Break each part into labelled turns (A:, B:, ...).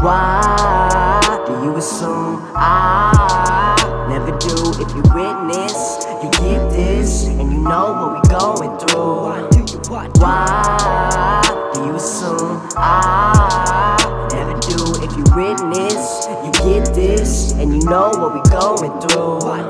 A: Why do you assume I never do? If you witness, you get this, and you know what we going through. Why do you assume I never do? If you witness, you get this, and you know what we going through. Why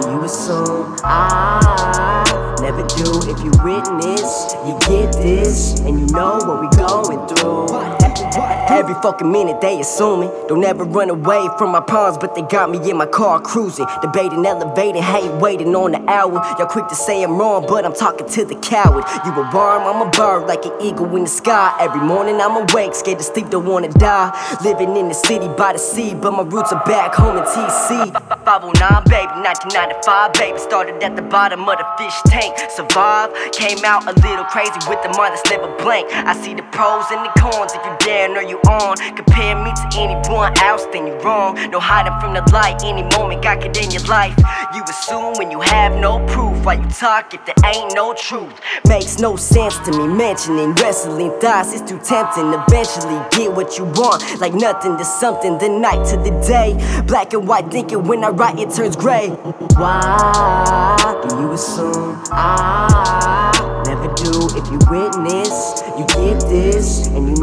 A: do you assume I never do? If you witness, you get this, and you know what we going through. Every fucking minute they assuming. Don't ever run away from my pawns, but they got me in my car cruising. Debating, elevating, hate waiting on the hour. Y'all quick to say I'm wrong, but I'm talking to the coward. You a worm, I'm a bird, like an eagle in the sky. Every morning I'm awake, scared to sleep, don't wanna die. Living in the city by the sea, but my roots are back home in TC. 509, baby, 1995, baby. Started at the bottom of the fish tank. Survived, came out a little crazy with the mind that's never blank. I see the pros and the cons if you down or you on. Compare me to anyone else, then you're wrong. No hiding from the light, any moment God could end your life. You assume when you have no proof. Why you talk if there ain't no truth? Makes no sense to me mentioning wrestling thoughts. It's too tempting. Eventually get what you want, like nothing to something. The night to the day, black and white thinking when I write it turns gray. Why do you assume I never do? If you witness,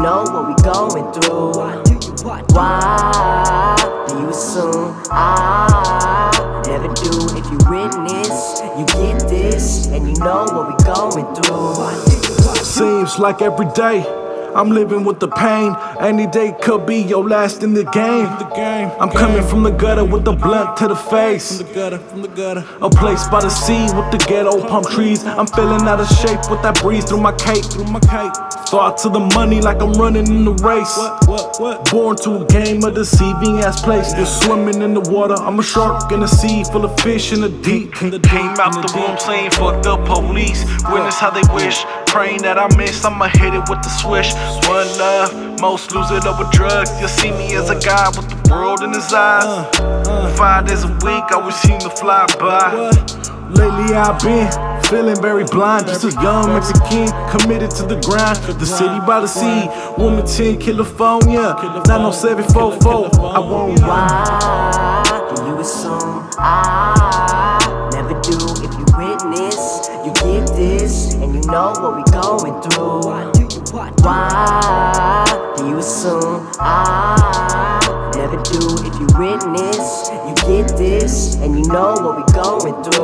A: know what we going through. Why do you assume I never do? If you witness, you get this, and you know what we going through.
B: Seems like every day I'm living with the pain. Any day could be your last in the game. I'm coming from the gutter with the blunt to the face. A place by the sea with the ghetto palm trees. I'm feeling out of shape with that breeze through my cape. Thought to the money like I'm running in the race. Born to a game of deceiving ass place. Just swimming in the water. I'm a shark in a sea full of fish in the deep.
C: Came out the womb saying fuck the police. Witness how they wish. Praying that I miss, I'ma hit it with the swish. One love, most lose it over drugs. You'll see me as a guy with the world in his eyes. Five days a week, I always seem to fly by.
B: Lately I've been feeling very blind. Just a young Mexican committed to the grind. The city by the sea, Wilmington, California. 90744. I won't
A: Why do you assume I know what we going through. Why do you assume I never do? If you witness, you get this, and you know what we going through.